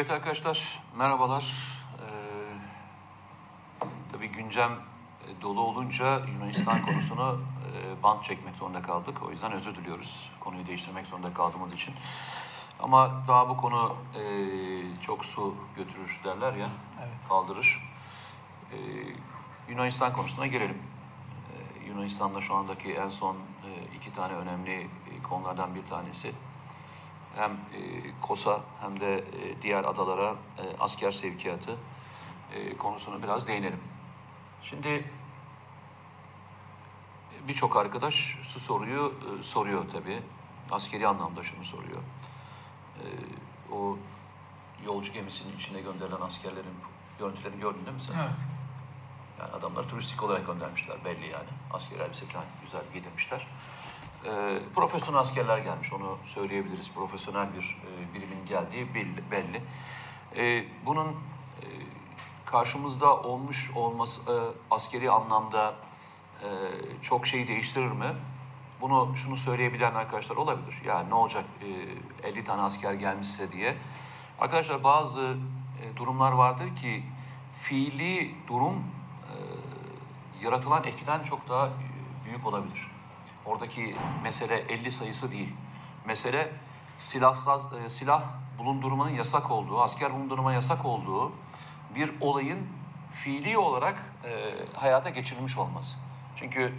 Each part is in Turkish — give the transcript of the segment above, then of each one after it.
Evet arkadaşlar, merhabalar. Ee, tabii güncem e, dolu olunca Yunanistan konusunu e, bant çekmek zorunda kaldık. O yüzden özür diliyoruz konuyu değiştirmek zorunda kaldığımız için. Ama daha bu konu e, çok su götürür derler ya, Evet. kaldırır. E, Yunanistan konusuna gelelim. E, Yunanistan'da şu andaki en son e, iki tane önemli e, konulardan bir tanesi hem e, Kosa hem de e, diğer adalara e, asker sevkiyatı konusunu biraz değinelim. Şimdi birçok arkadaş şu soruyu soruyor tabii. Askeri anlamda şunu soruyor. O yolcu gemisinin içine gönderilen askerlerin görüntülerini gördün değil mi sen? Evet. Yani adamlar turistik olarak göndermişler belli yani. Askeri elbise falan güzel giydirmişler. Ee, profesyonel askerler gelmiş onu söyleyebiliriz. Profesyonel bir e, birimin geldiği belli. belli. Ee, bunun e, karşımızda olmuş olması e, askeri anlamda e, çok şey değiştirir mi? Bunu şunu söyleyebilen arkadaşlar olabilir. Yani ne olacak e, 50 tane asker gelmişse diye. Arkadaşlar bazı e, durumlar vardır ki fiili durum e, yaratılan etkiden çok daha e, büyük olabilir. Oradaki mesele 50 sayısı değil. Mesele silahsız, e, silah bulundurmanın yasak olduğu, asker bulundurma yasak olduğu bir olayın fiili olarak e, hayata geçirilmiş olması. Çünkü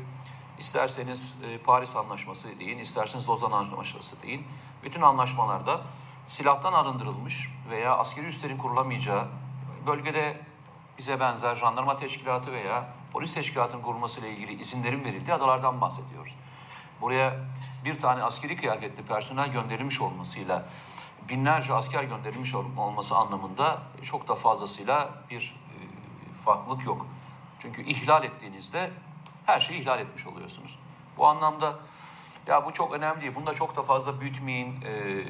isterseniz e, Paris Anlaşması deyin, isterseniz Lozan Anlaşması deyin. Bütün anlaşmalarda silahtan arındırılmış veya askeri üslerin kurulamayacağı bölgede bize benzer jandarma teşkilatı veya polis teşkilatının kurulmasıyla ilgili izinlerin verildiği adalardan bahsediyoruz. Buraya bir tane askeri kıyafetli personel gönderilmiş olmasıyla binlerce asker gönderilmiş ol- olması anlamında çok da fazlasıyla bir e, farklılık yok. Çünkü ihlal ettiğinizde her şeyi ihlal etmiş oluyorsunuz. Bu anlamda ya bu çok önemli değil. Bunu da çok da fazla büyütmeyin. Ee,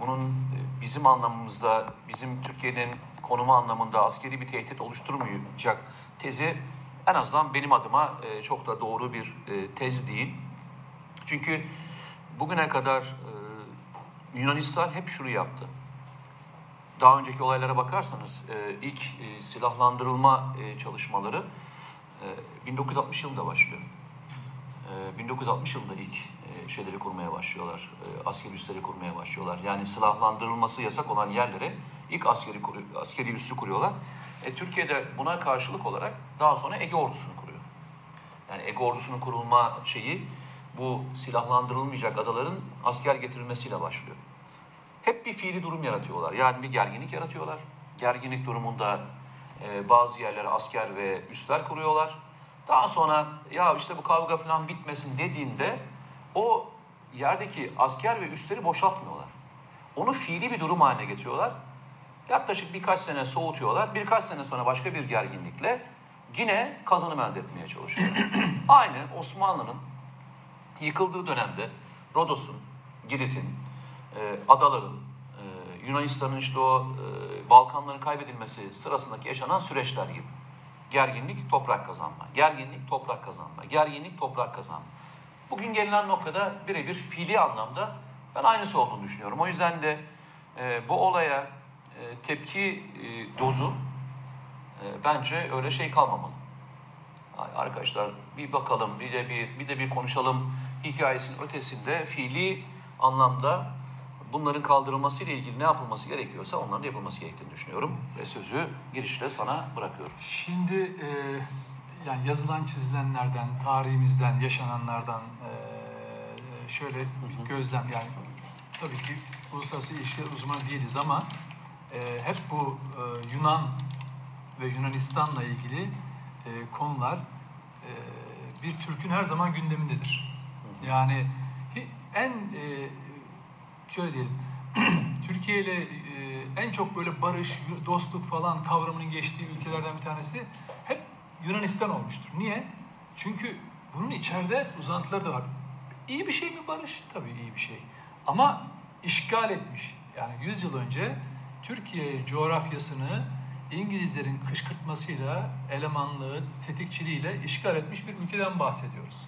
bunun e, bizim anlamımızda, bizim Türkiye'nin konumu anlamında askeri bir tehdit oluşturmayacak tezi en azından benim adıma e, çok da doğru bir e, tez değil. Çünkü bugüne kadar e, Yunanistan hep şunu yaptı. Daha önceki olaylara bakarsanız e, ilk e, silahlandırılma e, çalışmaları e, 1960 yılında başlıyor. E, 1960 yılında ilk e, şeyleri kurmaya başlıyorlar. E, askeri üsleri kurmaya başlıyorlar. Yani silahlandırılması yasak olan yerlere ilk askeri askeri üssü kuruyorlar. E, Türkiye'de buna karşılık olarak daha sonra Ege ordusunu kuruyor. Yani Ege ordusunun kurulma şeyi bu silahlandırılmayacak adaların asker getirilmesiyle başlıyor. Hep bir fiili durum yaratıyorlar. Yani bir gerginlik yaratıyorlar. Gerginlik durumunda e, bazı yerlere asker ve üsler kuruyorlar. Daha sonra ya işte bu kavga falan bitmesin dediğinde o yerdeki asker ve üsleri boşaltmıyorlar. Onu fiili bir durum haline getiriyorlar. Yaklaşık birkaç sene soğutuyorlar. Birkaç sene sonra başka bir gerginlikle yine kazanım elde etmeye çalışıyorlar. Aynı Osmanlı'nın yıkıldığı dönemde Rodos'un, Girit'in, e, adaların, e, Yunanistan'ın işte o e, Balkanların kaybedilmesi sırasındaki yaşanan süreçler gibi. Gerginlik, toprak kazanma. Gerginlik, toprak kazanma. Gerginlik, toprak kazanma. Bugün gelinen noktada birebir fiili anlamda ben aynısı olduğunu düşünüyorum. O yüzden de e, bu olaya e, tepki e, dozu e, bence öyle şey kalmamalı. Arkadaşlar bir bakalım, bir de bir, bir de bir konuşalım hikayesinin ötesinde fiili anlamda bunların kaldırılması ile ilgili ne yapılması gerekiyorsa onların yapılması gerektiğini düşünüyorum. Ve sözü girişle sana bırakıyorum. Şimdi e, yani yazılan çizilenlerden, tarihimizden, yaşananlardan e, şöyle bir gözlem yani tabii ki uluslararası ilişkiler uzmanı değiliz ama e, hep bu e, Yunan ve Yunanistan'la ilgili e, konular e, bir Türk'ün her zaman gündemindedir. Yani en şöyle diyelim Türkiye ile en çok böyle barış, dostluk falan kavramının geçtiği ülkelerden bir tanesi hep Yunanistan olmuştur. Niye? Çünkü bunun içeride uzantıları da var. İyi bir şey mi barış? Tabii iyi bir şey. Ama işgal etmiş. Yani 100 yıl önce Türkiye coğrafyasını İngilizlerin kışkırtmasıyla, elemanlığı, tetikçiliğiyle işgal etmiş bir ülkeden bahsediyoruz.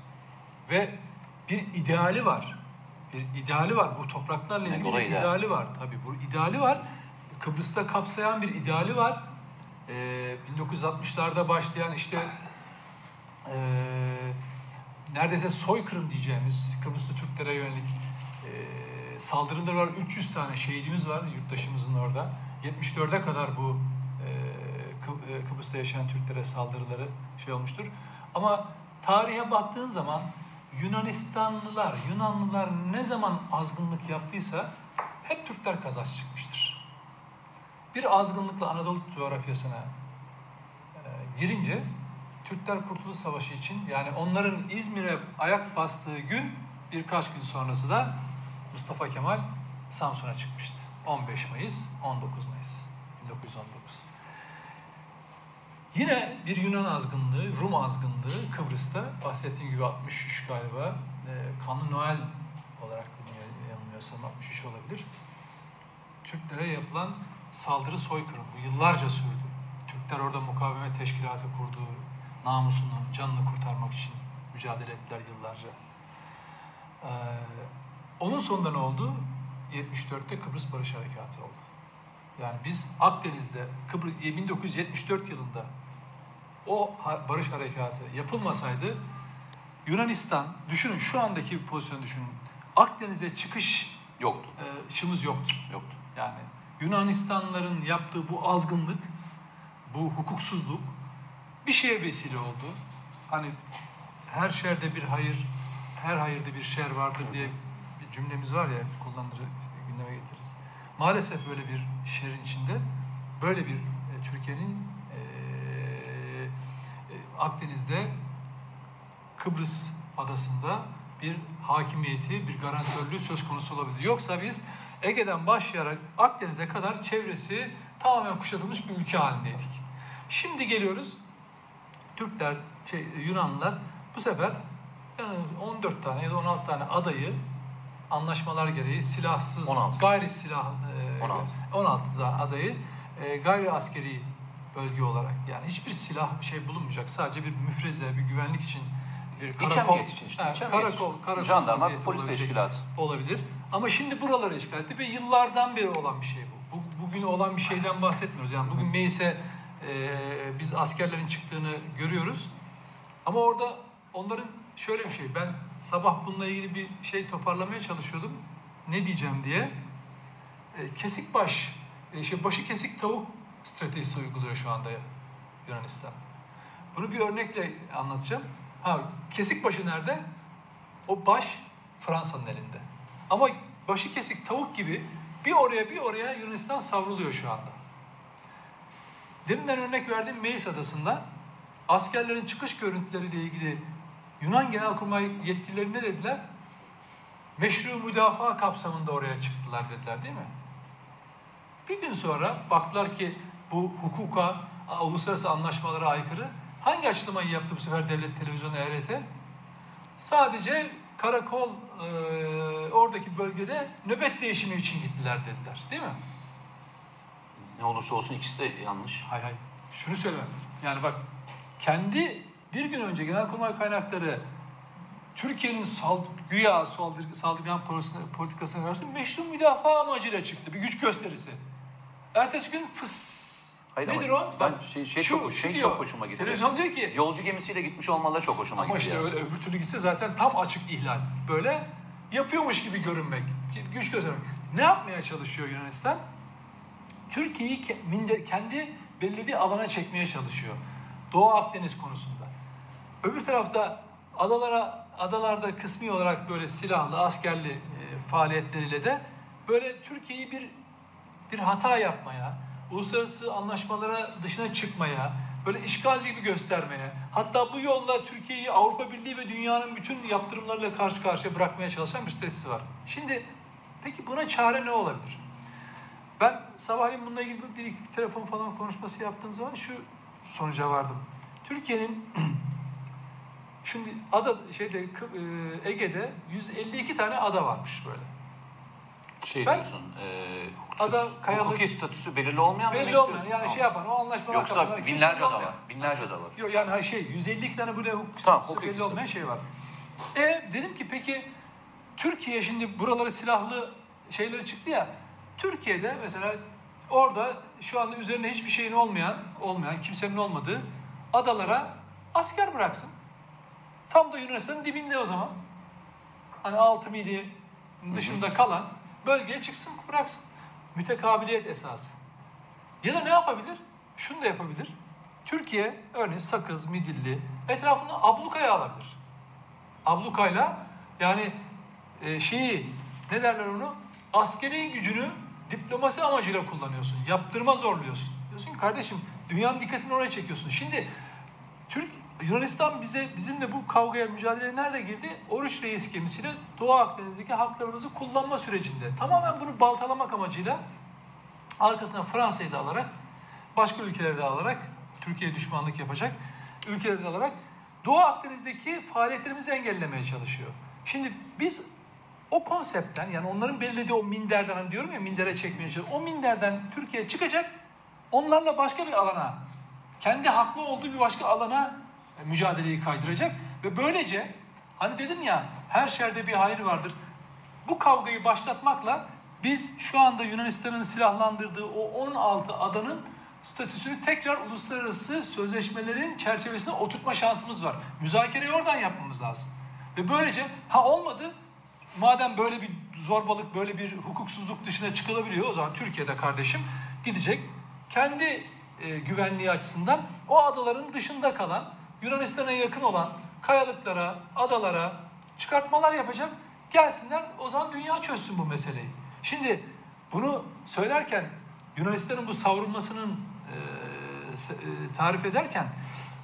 Ve bir ideali var. Bir ideali var. Bu topraklarla ilgili bir ideal. ideali var. Tabii bu ideali var. Kıbrıs'ta kapsayan bir ideali var. Ee, 1960'larda başlayan işte ee, neredeyse soykırım diyeceğimiz Kıbrıslı Türklere yönelik ee, saldırılar var. 300 tane şehidimiz var yurttaşımızın orada. 74'e kadar bu Kı- ee, Kıbrıs'ta yaşayan Türklere saldırıları şey olmuştur. Ama tarihe baktığın zaman Yunanistanlılar, Yunanlılar ne zaman azgınlık yaptıysa hep Türkler kazanç çıkmıştır. Bir azgınlıkla Anadolu coğrafyasına e, girince Türkler Kurtuluş Savaşı için yani onların İzmir'e ayak bastığı gün birkaç gün sonrası da Mustafa Kemal Samsun'a çıkmıştı. 15 Mayıs, 19 Mayıs 1919. Yine bir Yunan azgınlığı, Rum azgınlığı Kıbrıs'ta bahsettiğim gibi 63 galiba e, Kanlı Noel olarak yanılmıyorsam 63 olabilir. Türklere yapılan saldırı soykırım bu yıllarca sürdü. Türkler orada mukavemet teşkilatı kurdu. Namusunu, canını kurtarmak için mücadele ettiler yıllarca. Ee, onun sonunda ne oldu? 74'te Kıbrıs Barış Harekatı oldu. Yani biz Akdeniz'de Kıbrıs 1974 yılında o barış harekatı yapılmasaydı Yunanistan düşünün şu andaki pozisyonu düşünün. Akdeniz'e çıkış Yoktu. e, şımız yoktu. Yoktu. Yani Yunanistanlıların yaptığı bu azgınlık, bu hukuksuzluk bir şeye vesile oldu. Hani her şerde bir hayır, her hayırda bir şer vardır diye cümlemiz var ya kullanır gündeme getiririz. Maalesef böyle bir şerin içinde böyle bir e, Türkiye'nin e, e, Akdeniz'de Kıbrıs adasında bir hakimiyeti, bir garantörlüğü söz konusu olabilir. Yoksa biz Ege'den başlayarak Akdeniz'e kadar çevresi tamamen kuşatılmış bir ülke halindeydik. Şimdi geliyoruz Türkler, şey, Yunanlılar bu sefer yani 14 tane ya da 16 tane adayı anlaşmalar gereği silahsız, 16. gayri silah e, 16. 16 tane adayı e, gayri askeri bölge olarak yani hiçbir silah şey bulunmayacak. Sadece bir müfreze, bir güvenlik için bir emniyet için işte. Emniyet karakol, için. karakol Jandarma, polis teşkilatı. olabilir. Ama şimdi buraları işgal etti ve yıllardan beri olan bir şey bu. bu bugün olan bir şeyden bahsetmiyoruz. Yani bugün meclise e, biz askerlerin çıktığını görüyoruz. Ama orada onların şöyle bir şey. Ben sabah bununla ilgili bir şey toparlamaya çalışıyordum. Ne diyeceğim diye. E, kesik baş, e, şey başı kesik tavuk stratejisi uyguluyor şu anda Yunanistan. Bunu bir örnekle anlatacağım. Ha, kesik başı nerede? O baş Fransa'nın elinde. Ama başı kesik tavuk gibi bir oraya bir oraya Yunanistan savruluyor şu anda. Deminden örnek verdiğim Meis Adası'nda askerlerin çıkış görüntüleriyle ilgili Yunan Genelkurmay yetkilileri ne dediler? Meşru müdafaa kapsamında oraya çıktılar dediler değil mi? Bir gün sonra baktılar ki bu hukuka, uluslararası anlaşmalara aykırı. Hangi açıklamayı yaptı bu sefer devlet televizyonu ERT? Sadece karakol e, oradaki bölgede nöbet değişimi için gittiler dediler. Değil mi? Ne olursa olsun ikisi de yanlış. Hay hay. Şunu söyleyeyim. Yani bak kendi bir gün önce Genelkurmay kaynakları Türkiye'nin sald güya saldırı, saldırgan politikasına- karşı meşru müdafaa amacıyla çıktı. Bir güç gösterisi. Ertesi gün fıs. Hayır Nedir ama o? ben şey- şey şu- çok- şey diyor. çok hoşuma gitti. Televizyon diyor ki Yolcu gemisiyle gitmiş olmaları çok hoşuma ama gitti. işte yani. öyle öbür türlü gitse zaten tam açık ihlal. Böyle yapıyormuş gibi görünmek, güç göstermek. Ne yapmaya çalışıyor Yunanistan? Türkiye'yi kendi belirlediği alana çekmeye çalışıyor. Doğu Akdeniz konusunda. Öbür tarafta adalara adalarda kısmi olarak böyle silahlı, askerli e, faaliyetleriyle de böyle Türkiye'yi bir bir hata yapmaya, uluslararası anlaşmalara dışına çıkmaya, böyle işgalci gibi göstermeye, hatta bu yolla Türkiye'yi Avrupa Birliği ve dünyanın bütün yaptırımlarıyla karşı karşıya bırakmaya çalışan bir stratejisi var. Şimdi peki buna çare ne olabilir? Ben sabahleyin bununla ilgili bir iki telefon falan konuşması yaptığım zaman şu sonuca vardım. Türkiye'nin şimdi ada şeyde e, Ege'de 152 tane ada varmış böyle. Şey Ben- diyorsun, e, hukuksuz- Ada, kayalık- hukuki statüsü belirli olmayan Belli olmayan yani şey yapan o anlaşmalar Yoksa binlerce ada var. Binlerce ada var. Yok yani şey 152 tane böyle hukuk Tamam, statüsü hukuki belli olmayan şey var. E dedim ki peki Türkiye şimdi buraları silahlı şeyleri çıktı ya. Türkiye'de mesela orada şu anda üzerinde hiçbir şeyin olmayan, olmayan, kimsenin olmadığı adalara asker bıraksın. Tam da Yunanistan'ın dibinde o zaman. Hani 6 mili dışında kalan bölgeye çıksın bıraksın. Mütekabiliyet esası. Ya da ne yapabilir? Şunu da yapabilir. Türkiye örneğin Sakız, Midilli etrafını ablukaya alabilir. Ablukayla yani e, şeyi ne derler onu? Askeri gücünü diplomasi amacıyla kullanıyorsun. Yaptırma zorluyorsun. Diyorsun ki kardeşim dünyanın dikkatini oraya çekiyorsun. Şimdi Türk Yunanistan bize bizimle bu kavgaya mücadeleye nerede girdi? Oruç Reis gemisiyle Doğu Akdeniz'deki haklarımızı kullanma sürecinde. Tamamen bunu baltalamak amacıyla arkasına Fransa'yı da alarak başka ülkeleri de alarak Türkiye'ye düşmanlık yapacak ülkeleri de alarak Doğu Akdeniz'deki faaliyetlerimizi engellemeye çalışıyor. Şimdi biz o konseptten yani onların belirlediği o minderden hani diyorum ya mindere çekmeye çalışıyor. O minderden Türkiye çıkacak onlarla başka bir alana kendi haklı olduğu bir başka alana mücadeleyi kaydıracak ve böylece hani dedim ya her şerde bir hayır vardır. Bu kavgayı başlatmakla biz şu anda Yunanistan'ın silahlandırdığı o 16 adanın statüsünü tekrar uluslararası sözleşmelerin çerçevesine oturtma şansımız var. Müzakereyi oradan yapmamız lazım. Ve böylece ha olmadı madem böyle bir zorbalık, böyle bir hukuksuzluk dışına çıkılabiliyor o zaman Türkiye'de kardeşim gidecek kendi e, güvenliği açısından o adaların dışında kalan Yunanistan'a yakın olan kayalıklara, adalara çıkartmalar yapacak. Gelsinler o zaman dünya çözsün bu meseleyi. Şimdi bunu söylerken Yunanistan'ın bu savrulmasının e, tarif ederken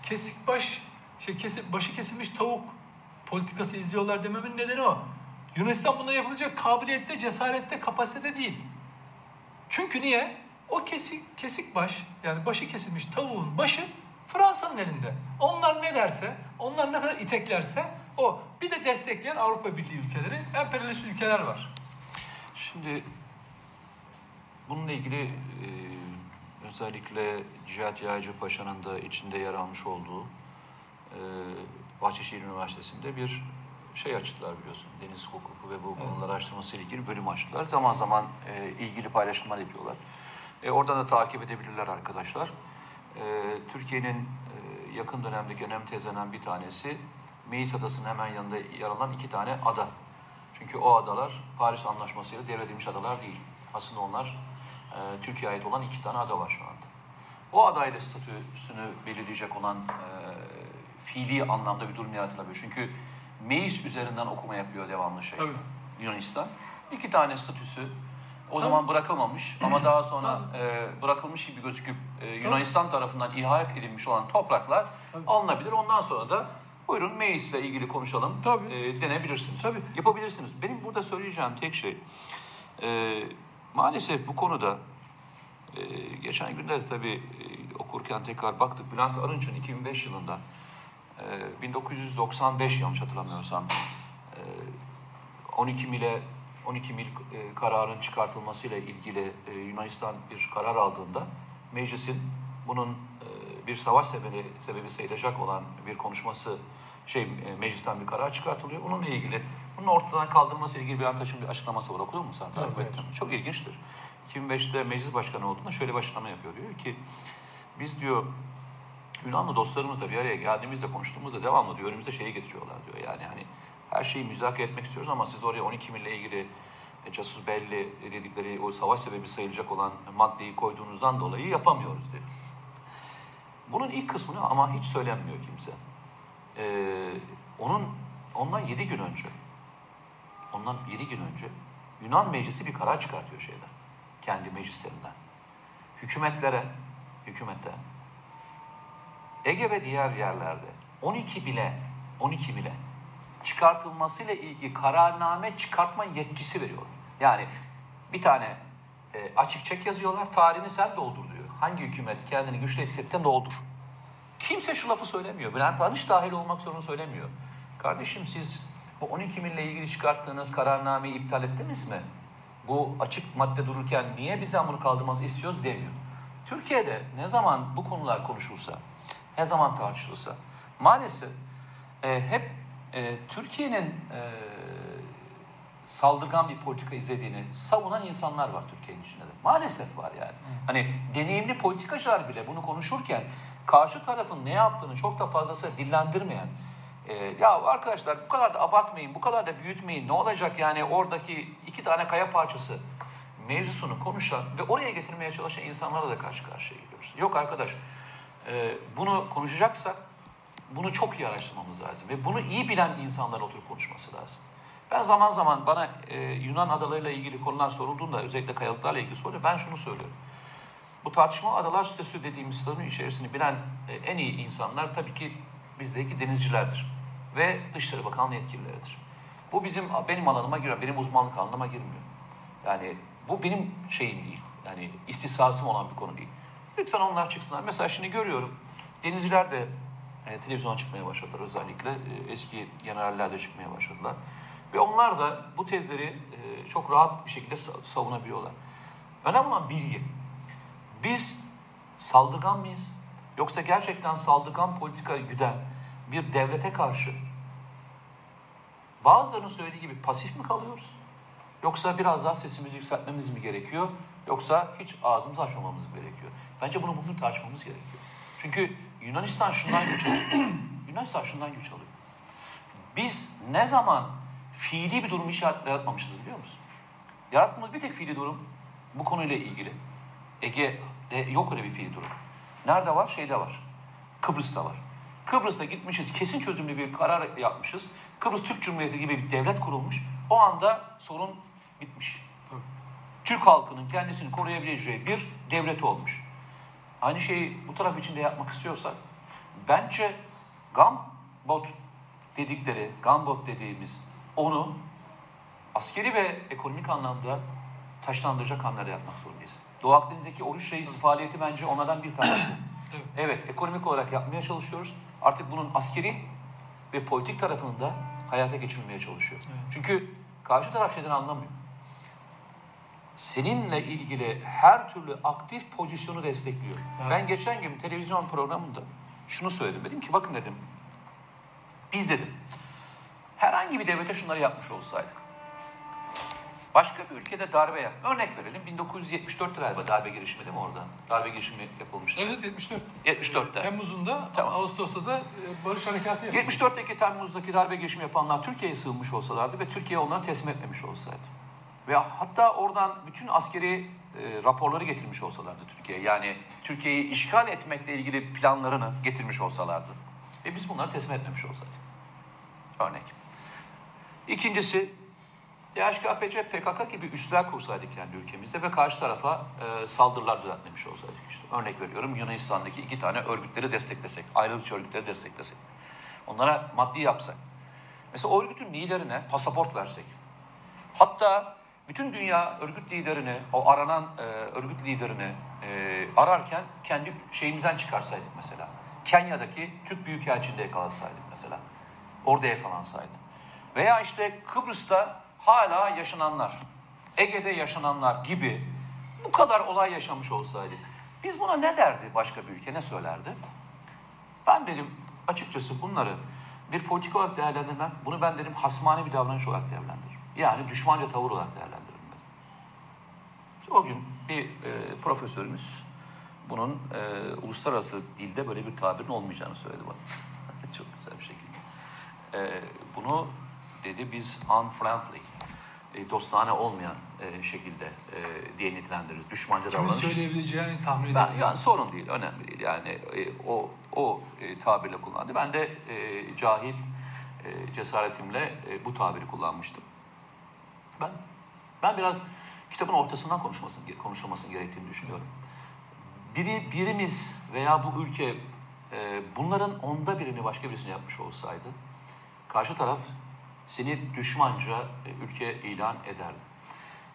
kesik baş şey kesip başı kesilmiş tavuk politikası izliyorlar dememin nedeni o. Yunanistan bunları yapabilecek kabiliyette, cesarette, kapasitede değil. Çünkü niye? O kesik, kesik baş yani başı kesilmiş tavuğun başı Fransa'nın elinde. Onlar ne derse, onlar ne kadar iteklerse o. Bir de destekleyen Avrupa Birliği ülkeleri, emperyalist ülkeler var. Şimdi bununla ilgili e, özellikle Cihat Yaycı Paşa'nın da içinde yer almış olduğu e, Bahçeşehir Üniversitesi'nde bir şey açtılar biliyorsun. Deniz hukuku ve bu konular araştırması ile ilgili bölüm açtılar. Zaman zaman e, ilgili paylaşımlar yapıyorlar. E, oradan da takip edebilirler arkadaşlar. E, Türkiye'nin e, yakın dönemdeki önemli tezlenen bir tanesi Meis Adası'nın hemen yanında yer alan iki tane ada. Çünkü o adalar Paris Anlaşması'yla devredilmiş adalar değil. Aslında onlar e, Türkiye'ye ait olan iki tane ada var şu anda. O adayla statüsünü belirleyecek olan e, fiili anlamda bir durum yaratılabilir. Çünkü Meis üzerinden okuma yapıyor devamlı şey. Tabii. Yunanistan. İki tane statüsü o zaman bırakılmamış ama daha sonra e, bırakılmış gibi gözüküp e, Yunanistan tarafından ilhak edilmiş olan topraklar Tabii. alınabilir. Ondan sonra da buyurun Meis'le ilgili konuşalım Tabii. e, denebilirsiniz. Tabii. Yapabilirsiniz. Benim burada söyleyeceğim tek şey e, maalesef bu konuda e, geçen günlerde tabii e, okurken tekrar baktık. Bülent Arınç'ın 2005 yılında e, 1995 yanlış hatırlamıyorsam e, 12 mile 12 mil e, kararın çıkartılmasıyla ilgili e, Yunanistan bir karar aldığında meclisin bunun e, bir savaş sebebi, sebebi sayılacak olan bir konuşması şey e, meclisten bir karar çıkartılıyor. Bununla ilgili bunun ortadan kaldırılması ile ilgili bir Antaş'ın bir açıklaması var. Okudun mu sen? Takip Evet. Çok ilginçtir. 2005'te meclis başkanı olduğunda şöyle bir açıklama yapıyor. Diyor ki biz diyor Yunanlı dostlarımızla bir araya geldiğimizde konuştuğumuzda devamlı diyor önümüze şeyi getiriyorlar diyor. Yani hani her şeyi müzakere etmek istiyoruz ama siz oraya 12 mille ilgili e, casus belli dedikleri o savaş sebebi sayılacak olan maddeyi koyduğunuzdan dolayı yapamıyoruz diyor. Bunun ilk kısmını ama hiç söylenmiyor kimse. Ee, onun ondan 7 gün önce ondan 7 gün önce Yunan meclisi bir karar çıkartıyor şeyden. Kendi meclislerinden. Hükümetlere, hükümete Ege ve diğer yerlerde 12 bile 12 bile çıkartılmasıyla ilgili kararname çıkartma yetkisi veriyorlar. Yani bir tane e, açık çek yazıyorlar. Tarihini sen doldur diyor. Hangi hükümet kendini güçlü hissetten doldur. Kimse şu lafı söylemiyor. Bülent Arınç dahil olmak zorunda söylemiyor. Kardeşim siz bu 12 mille ilgili çıkarttığınız kararnameyi iptal ettiniz mi? Bu açık madde dururken niye bizden bunu kaldırmanızı istiyoruz demiyor. Türkiye'de ne zaman bu konular konuşulsa, ne zaman tartışılsa maalesef e, hep e, Türkiye'nin e, saldırgan bir politika izlediğini savunan insanlar var Türkiye'nin içinde de. Maalesef var yani. Hani deneyimli politikacılar bile bunu konuşurken karşı tarafın ne yaptığını çok da fazlası dillendirmeyen e, ya arkadaşlar bu kadar da abartmayın, bu kadar da büyütmeyin ne olacak yani oradaki iki tane kaya parçası mevzusunu konuşan ve oraya getirmeye çalışan insanlarla da karşı karşıya geliyoruz. Yok arkadaş e, bunu konuşacaksak bunu çok iyi araştırmamız lazım ve bunu iyi bilen insanlar oturup konuşması lazım. Ben zaman zaman bana e, Yunan adalarıyla ilgili konular sorulduğunda özellikle kayalıklarla ilgili soruyor. Ben şunu söylüyorum. Bu tartışmalı adalar statüsü dediğimiz statünün içerisini bilen e, en iyi insanlar tabii ki bizdeki denizcilerdir. Ve Dışişleri Bakanlığı yetkilileridir. Bu bizim benim alanıma giriyor, benim uzmanlık alanıma girmiyor. Yani bu benim şeyim değil. Yani istisasım olan bir konu değil. Lütfen onlar çıksınlar. Mesela şimdi görüyorum. Denizciler de e, televizyona çıkmaya başladılar özellikle. E, eski generaller de çıkmaya başladılar. Ve onlar da bu tezleri e, çok rahat bir şekilde sa- savunabiliyorlar. Önemli olan bilgi. Biz saldırgan mıyız? Yoksa gerçekten saldırgan politika güden bir devlete karşı bazılarının söylediği gibi pasif mi kalıyoruz? Yoksa biraz daha sesimizi yükseltmemiz mi gerekiyor? Yoksa hiç ağzımızı açmamamız mı gerekiyor? Bence bunu bugün tartışmamız gerekiyor. Çünkü Yunanistan şundan güç alıyor. Yunanistan şundan güç alıyor. Biz ne zaman fiili bir durum işaret yaratmamışız biliyor musun? Yarattığımız bir tek fiili durum bu konuyla ilgili. Ege'de yok öyle bir fiili durum. Nerede var? Şeyde var. Kıbrıs'ta var. Kıbrıs'ta gitmişiz, kesin çözümlü bir karar yapmışız. Kıbrıs Türk Cumhuriyeti gibi bir devlet kurulmuş. O anda sorun bitmiş. Tabii. Türk halkının kendisini koruyabileceği bir devlet olmuş. Aynı şeyi bu taraf için de yapmak istiyorsak bence Gambot dedikleri, Gambot dediğimiz onu askeri ve ekonomik anlamda taşlandıracak hamleler yapmak zorundayız. Doğu Akdeniz'deki oruç reis faaliyeti bence onlardan bir tanesi. Evet. Evet, ekonomik olarak yapmaya çalışıyoruz. Artık bunun askeri ve politik tarafını da hayata geçirmeye çalışıyor. Evet. Çünkü karşı taraf şeyden anlamıyor. Seninle ilgili her türlü aktif pozisyonu destekliyor. Evet. Ben geçen gün televizyon programında şunu söyledim. Dedim ki bakın dedim, biz dedim, herhangi bir devlete şunları yapmış olsaydık, başka bir ülkede darbe yap. Örnek verelim 1974'te galiba darbe girişimi değil mi orada? Darbe girişimi yapılmıştı. Evet 74. 74'te. Temmuz'unda Tamam. Ağustos'ta da e, barış harekatı yapıldı. 74'teki Temmuz'daki darbe girişimi yapanlar Türkiye'ye sığınmış olsalardı ve Türkiye onları teslim etmemiş olsaydı. Ve hatta oradan bütün askeri e, raporları getirmiş olsalardı Türkiye'ye. Yani Türkiye'yi işgal etmekle ilgili planlarını getirmiş olsalardı. Ve biz bunları teslim etmemiş olsaydık. Örnek. İkincisi DHKPC, PKK gibi üsler kursaydık kendi ülkemizde ve karşı tarafa e, saldırılar düzenlemiş olsaydık işte. Örnek veriyorum Yunanistan'daki iki tane örgütleri desteklesek, ayrılıkçı örgütleri desteklesek. Onlara maddi yapsak. Mesela o örgütün liderine pasaport versek. Hatta bütün dünya örgüt liderini, o aranan e, örgüt liderini e, ararken kendi şeyimizden çıkarsaydık mesela. Kenya'daki Türk Büyükelçiliğinde yakalansaydık mesela. Orada yakalansaydı. Veya işte Kıbrıs'ta hala yaşananlar, Ege'de yaşananlar gibi bu kadar olay yaşamış olsaydı. Biz buna ne derdi başka bir ülke, ne söylerdi? Ben dedim açıkçası bunları bir politik olarak değerlendirmem. Bunu ben dedim hasmane bir davranış olarak değerlendiririm. Yani düşmanca tavır olarak değerlendiririm o gün bir e, profesörümüz bunun e, uluslararası dilde böyle bir tabirin olmayacağını söyledi bana. Çok güzel bir şekilde. E, bunu dedi biz unfriendly, e, dostane olmayan e, şekilde e, diye nitelendiririz. Düşmanca Kimin davranış. söyleyebileceğini tahmin Ben, yani sorun değil, önemli değil. Yani e, o o e, tabirle kullandı. Ben de e, cahil e, cesaretimle e, bu tabiri kullanmıştım. Ben ben biraz kitabın ortasından konuşmasın konuşulmasını gerektiğini düşünüyorum. Biri birimiz veya bu ülke e, bunların onda birini başka birisine yapmış olsaydı karşı taraf seni düşmanca e, ülke ilan ederdi.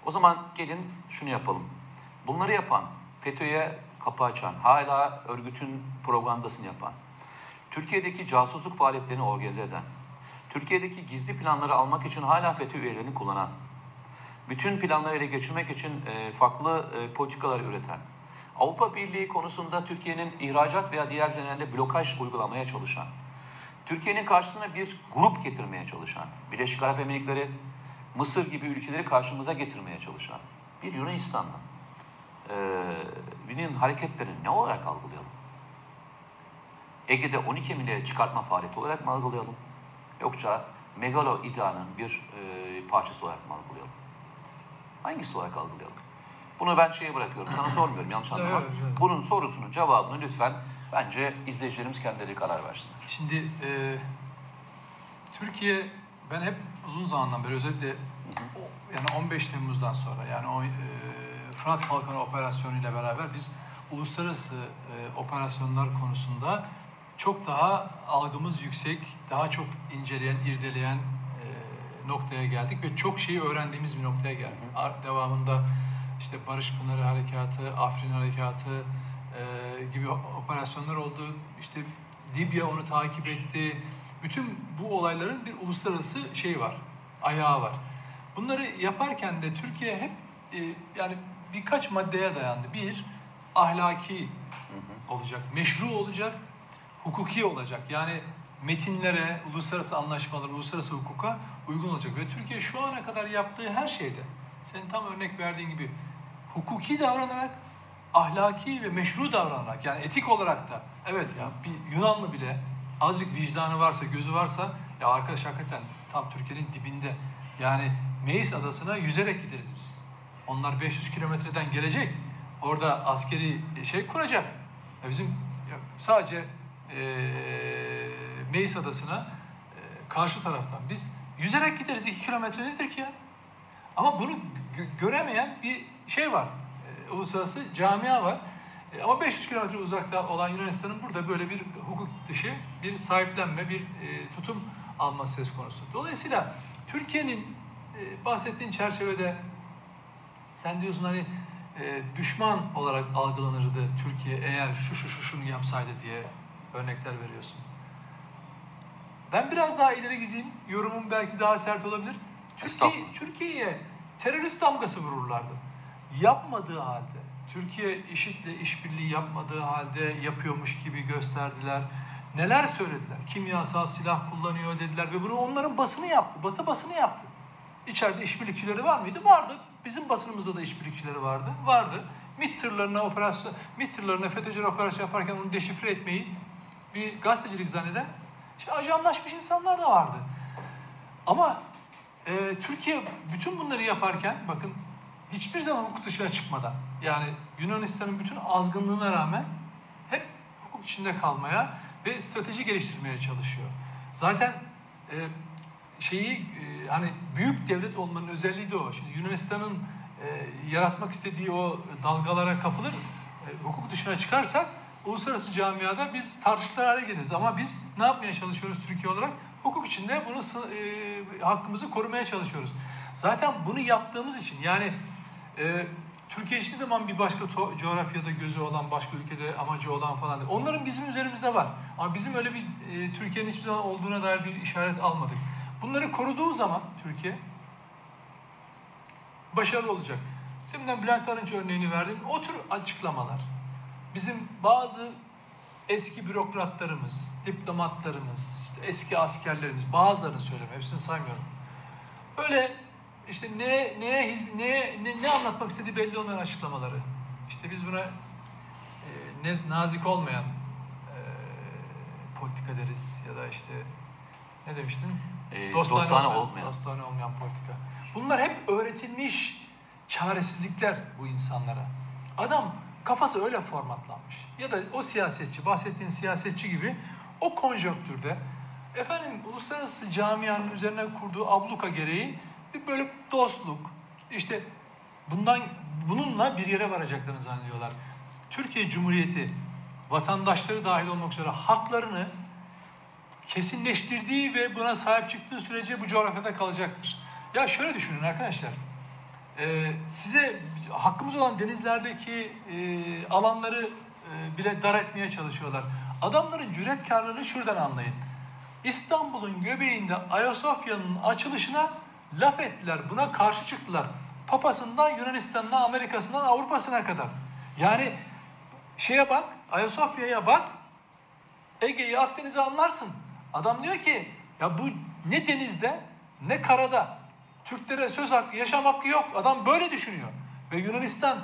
O zaman gelin şunu yapalım. Bunları yapan, FETÖ'ye kapı açan, hala örgütün propagandasını yapan, Türkiye'deki casusluk faaliyetlerini organize eden, Türkiye'deki gizli planları almak için hala FETÖ üyelerini kullanan, bütün planları ele geçirmek için e, farklı e, politikalar üreten, Avrupa Birliği konusunda Türkiye'nin ihracat veya diğer genelde blokaj uygulamaya çalışan, Türkiye'nin karşısına bir grup getirmeye çalışan, Birleşik Arap Emirlikleri, Mısır gibi ülkeleri karşımıza getirmeye çalışan bir Yunanistan'la e, hareketlerini ne olarak algılayalım? Ege'de 12 milye çıkartma faaliyeti olarak mı algılayalım? Yoksa megalo iddianın bir e, parçası olarak mı algılayalım? Hangisi olarak algılayalım? Bunu ben şeye bırakıyorum. Sana sormuyorum yanlış anlama. Evet, evet. Bunun sorusunun cevabını lütfen bence izleyicilerimiz kendileri karar versinler. Şimdi e, Türkiye ben hep uzun zamandan beri özellikle o- yani 15 Temmuz'dan sonra yani o e, Fırat Kalkanı operasyonu ile beraber biz uluslararası e, operasyonlar konusunda çok daha algımız yüksek, daha çok inceleyen, irdeleyen noktaya geldik ve çok şeyi öğrendiğimiz bir noktaya geldik. Ar- Devamında işte Barış Pınarı Harekatı, Afrin Harekatı e, gibi operasyonlar oldu. İşte Libya onu takip etti. Bütün bu olayların bir uluslararası şeyi var, ayağı var. Bunları yaparken de Türkiye hep e, yani birkaç maddeye dayandı. Bir, ahlaki olacak, meşru olacak, hukuki olacak. Yani metinlere, uluslararası anlaşmalara, uluslararası hukuka uygun olacak. Ve Türkiye şu ana kadar yaptığı her şeyde, senin tam örnek verdiğin gibi hukuki davranarak, ahlaki ve meşru davranarak, yani etik olarak da, evet ya bir Yunanlı bile azıcık vicdanı varsa, gözü varsa, ya arkadaş hakikaten tam Türkiye'nin dibinde. Yani Meis Adası'na yüzerek gideriz biz. Onlar 500 kilometreden gelecek. Orada askeri şey kuracak. Ya bizim ya sadece eee Meis Adası'na eee, karşı taraftan biz yüzerek gideriz. 2 kilometre nedir ki ya? Ama bunu gö- göremeyen bir şey var. Eee, uluslararası camia var. E, ama 500 kilometre uzakta olan Yunanistan'ın burada böyle bir hukuk dışı bir sahiplenme, bir e, tutum alması söz konusu. Dolayısıyla Türkiye'nin e, bahsettiğin çerçevede sen diyorsun hani e, düşman olarak algılanırdı Türkiye eğer şu şu şu şunu yapsaydı diye örnekler veriyorsun. Ben biraz daha ileri gideyim. Yorumum belki daha sert olabilir. Türkiye. Türkiye'ye terörist damgası vururlardı. Yapmadığı halde, Türkiye IŞİD'le işbirliği yapmadığı halde yapıyormuş gibi gösterdiler. Neler söylediler? Kimyasal silah kullanıyor dediler ve bunu onların basını yaptı. Batı basını yaptı. İçeride işbirlikçileri var mıydı? Vardı. Bizim basınımızda da işbirlikçileri vardı. Vardı. MİT tırlarına operasyon, MİT tırlarına FETÖ'cüler operasyon yaparken onu deşifre etmeyi bir gazetecilik zanneden işte ajanlaşmış insanlar da vardı. Ama e, Türkiye bütün bunları yaparken bakın hiçbir zaman hukuk dışına çıkmadan yani Yunanistan'ın bütün azgınlığına rağmen hep hukuk içinde kalmaya ve strateji geliştirmeye çalışıyor. Zaten e, şeyi e, hani büyük devlet olmanın özelliği de o. Şimdi Yunanistan'ın e, yaratmak istediği o dalgalara kapılır, e, hukuk dışına çıkarsak uluslararası camiada biz tartışılar hale geliriz. Ama biz ne yapmaya çalışıyoruz Türkiye olarak? Hukuk içinde bunu e, hakkımızı korumaya çalışıyoruz. Zaten bunu yaptığımız için yani e, Türkiye hiçbir zaman bir başka to- coğrafyada gözü olan, başka ülkede amacı olan falan değil. Onların bizim üzerimizde var. Ama bizim öyle bir e, Türkiye'nin hiçbir zaman olduğuna dair bir işaret almadık. Bunları koruduğu zaman Türkiye başarılı olacak. Deminden Bülent Arınç örneğini verdim. O tür açıklamalar bizim bazı eski bürokratlarımız, diplomatlarımız, işte eski askerlerimiz, bazılarını söylüyorum, hepsini saymıyorum. Böyle işte ne neye neye ne, ne anlatmak istediği belli olmayan açıklamaları. İşte biz buna e, ne, nazik olmayan e, politika deriz ya da işte ne demiştin? E, dostane olmayan. Dostane olmayan politika. Bunlar hep öğretilmiş çaresizlikler bu insanlara. Adam kafası öyle formatlanmış. Ya da o siyasetçi, bahsettiğin siyasetçi gibi o konjonktürde efendim uluslararası camianın üzerine kurduğu abluka gereği bir böyle dostluk, işte bundan bununla bir yere varacaklarını zannediyorlar. Türkiye Cumhuriyeti vatandaşları dahil olmak üzere haklarını kesinleştirdiği ve buna sahip çıktığı sürece bu coğrafyada kalacaktır. Ya şöyle düşünün arkadaşlar. Ee, size hakkımız olan denizlerdeki e, alanları e, bile dar etmeye çalışıyorlar. Adamların cüretkarlığını şuradan anlayın. İstanbul'un göbeğinde Ayasofya'nın açılışına laf ettiler. Buna karşı çıktılar. Papasından Yunanistan'dan Amerika'sından Avrupa'sına kadar. Yani şeye bak, Ayasofya'ya bak, Ege'yi, Akdeniz'i anlarsın. Adam diyor ki ya bu ne denizde ne karada Türklere söz hakkı, yaşam hakkı yok. Adam böyle düşünüyor. Ve Yunanistan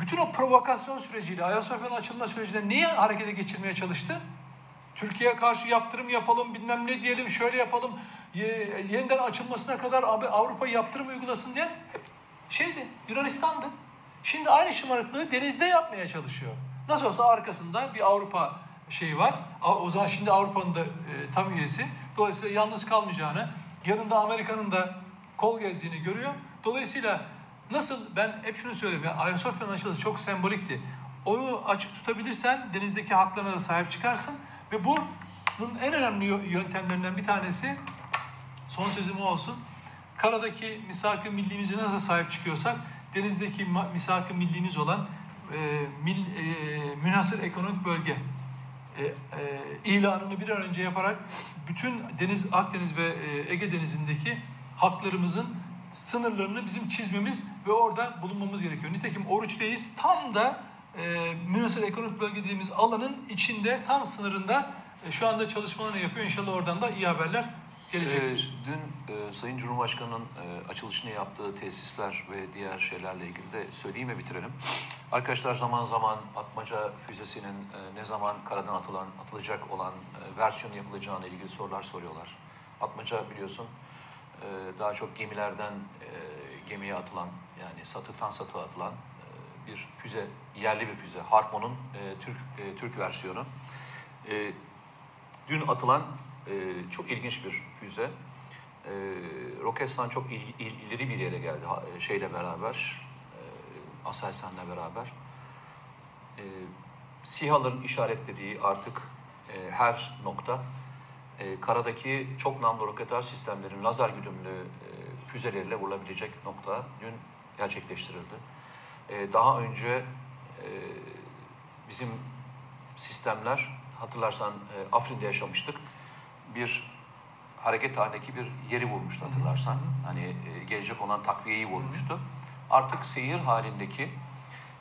bütün o provokasyon süreciyle, Ayasofya'nın açılma sürecinde niye harekete geçirmeye çalıştı? Türkiye'ye karşı yaptırım yapalım, bilmem ne diyelim, şöyle yapalım, ye- yeniden açılmasına kadar Avrupa yaptırım uygulasın diye hep şeydi, Yunanistan'dı. Şimdi aynı şımarıklığı denizde yapmaya çalışıyor. Nasıl olsa arkasında bir Avrupa şeyi var. O zaman şimdi Avrupa'nın da e, tam üyesi. Dolayısıyla yalnız kalmayacağını, yanında Amerika'nın da kol gezdiğini görüyor. Dolayısıyla nasıl ben hep şunu söylüyorum. ya, Ayasofya'nın açılışı çok sembolikti. Onu açık tutabilirsen denizdeki haklarına da sahip çıkarsın. Ve bunun en önemli yö- yöntemlerinden bir tanesi son sözüm o olsun. Karadaki misak-ı millimize nasıl sahip çıkıyorsak denizdeki misak-ı millimiz olan e, mil, e, münhasır ekonomik bölge e, e, ilanını bir an önce yaparak bütün deniz Akdeniz ve e, Ege denizindeki haklarımızın sınırlarını bizim çizmemiz ve orada bulunmamız gerekiyor. Nitekim Oruç Reis tam da e, münhasır ekonomik bölge dediğimiz alanın içinde tam sınırında e, şu anda çalışmalarını yapıyor. İnşallah oradan da iyi haberler gelecektir. Ee, dün e, Sayın Cumhurbaşkanı'nın e, açılışını yaptığı tesisler ve diğer şeylerle ilgili de söyleyeyim ve bitirelim. Arkadaşlar zaman zaman Atmaca füzesinin e, ne zaman karadan atılan, atılacak olan e, versiyonu yapılacağına ilgili sorular soruyorlar. Atmaca biliyorsun e, daha çok gemilerden e, gemiye atılan yani satıtan satığa atılan e, bir füze, yerli bir füze. Harpo'nun e, Türk Türk versiyonu. Dün atılan çok ilginç bir füze. E, Roketsan çok il, il- ileri bir yere geldi şeyle beraber, Aselsan'la beraber. E, SİHA'ların işaretlediği artık her nokta e, karadaki çok namlu roketer sistemlerin lazer güdümlü e, füzeleriyle vurulabilecek nokta dün gerçekleştirildi. E, daha önce e, bizim sistemler hatırlarsan e, Afrin'de yaşamıştık. Bir hareket halindeki bir yeri vurmuştu hatırlarsan. Hani e, gelecek olan takviyeyi vurmuştu. Artık seyir halindeki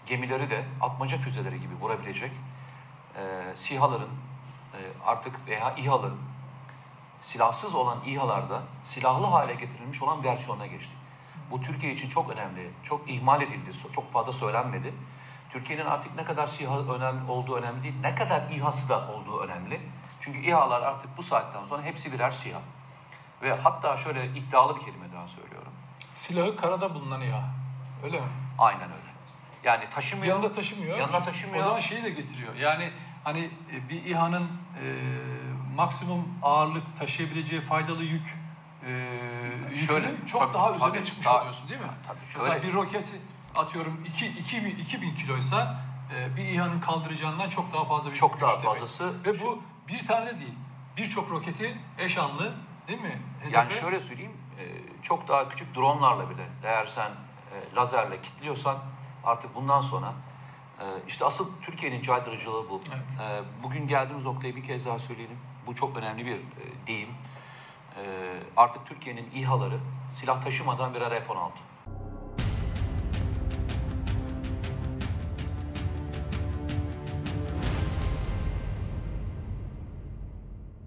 gemileri de atmaca füzeleri gibi vurabilecek e, SİHA'ların e, artık veya İHA'ların silahsız olan İHA'larda silahlı hale getirilmiş olan versiyonuna geçtik. Bu Türkiye için çok önemli, çok ihmal edildi, çok fazla söylenmedi. Türkiye'nin artık ne kadar SİHA önemli olduğu önemli değil, ne kadar İHA'sı da olduğu önemli. Çünkü İHA'lar artık bu saatten sonra hepsi birer SİHA. Ve hatta şöyle iddialı bir kelime daha söylüyorum. Silahı karada bulunan İHA. Öyle mi? Aynen öyle. Yani taşımıyor. Yanında taşımıyor. Yanında taşımıyor. O zaman şeyi de getiriyor. Yani hani e, bir İHA'nın e, maksimum ağırlık taşıyabileceği faydalı yük e, Şöyle, çok tabii, daha üzerine tabii, çıkmış daha- oluyorsun değil mi? Tabii, Mesela şöyle. bir roket atıyorum 2 2 2000 kiloysa e, bir İHA'nın kaldıracağından çok daha fazla bir Çok daha demek. fazlası. Ve bu bir tane de değil. Birçok roketi eş anlı değil mi? Yani Hedefe- şöyle söyleyeyim, e, çok daha küçük dronlarla bile eğer sen e, lazerle kilitliyorsan artık bundan sonra e, işte asıl Türkiye'nin caydırıcılığı bu. Evet. E, Bugün geldiğimiz noktayı bir kez daha söyleyelim. Bu çok önemli bir e, deyim. E, Artık Türkiye'nin İHA'ları silah taşımadan birer F-16.